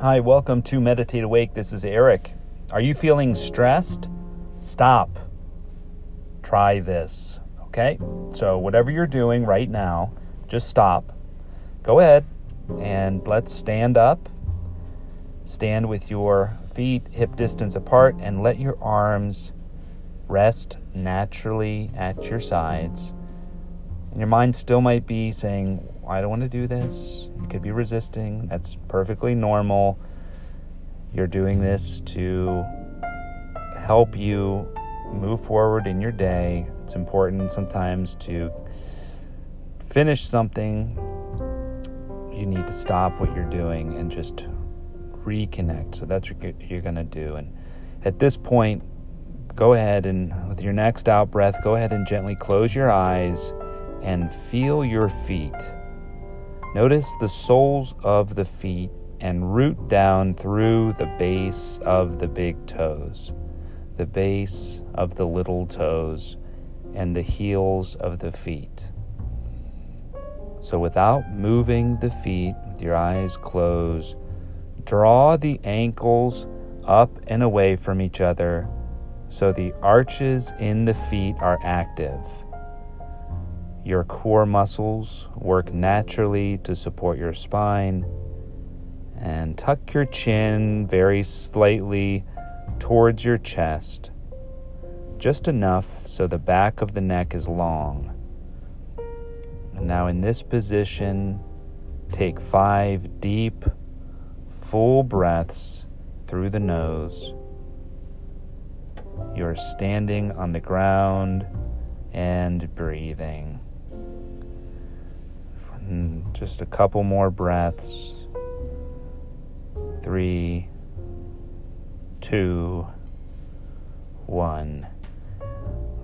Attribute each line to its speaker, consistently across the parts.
Speaker 1: Hi, welcome to Meditate Awake. This is Eric. Are you feeling stressed? Stop. Try this. Okay? So, whatever you're doing right now, just stop. Go ahead and let's stand up. Stand with your feet hip distance apart and let your arms rest naturally at your sides. And your mind still might be saying, I don't want to do this. Could be resisting. That's perfectly normal. You're doing this to help you move forward in your day. It's important sometimes to finish something. You need to stop what you're doing and just reconnect. So that's what you're going to do. And at this point, go ahead and with your next out breath, go ahead and gently close your eyes and feel your feet. Notice the soles of the feet and root down through the base of the big toes, the base of the little toes, and the heels of the feet. So, without moving the feet, with your eyes closed, draw the ankles up and away from each other so the arches in the feet are active. Your core muscles work naturally to support your spine. And tuck your chin very slightly towards your chest, just enough so the back of the neck is long. Now, in this position, take five deep, full breaths through the nose. You're standing on the ground and breathing. Just a couple more breaths. Three, two, one.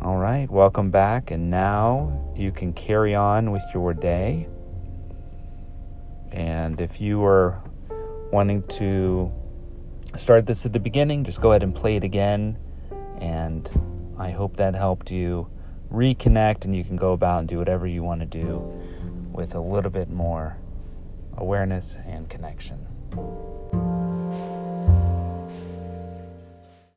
Speaker 1: All right, welcome back. And now you can carry on with your day. And if you are wanting to start this at the beginning, just go ahead and play it again and I hope that helped you reconnect and you can go about and do whatever you want to do with a little bit more awareness and connection.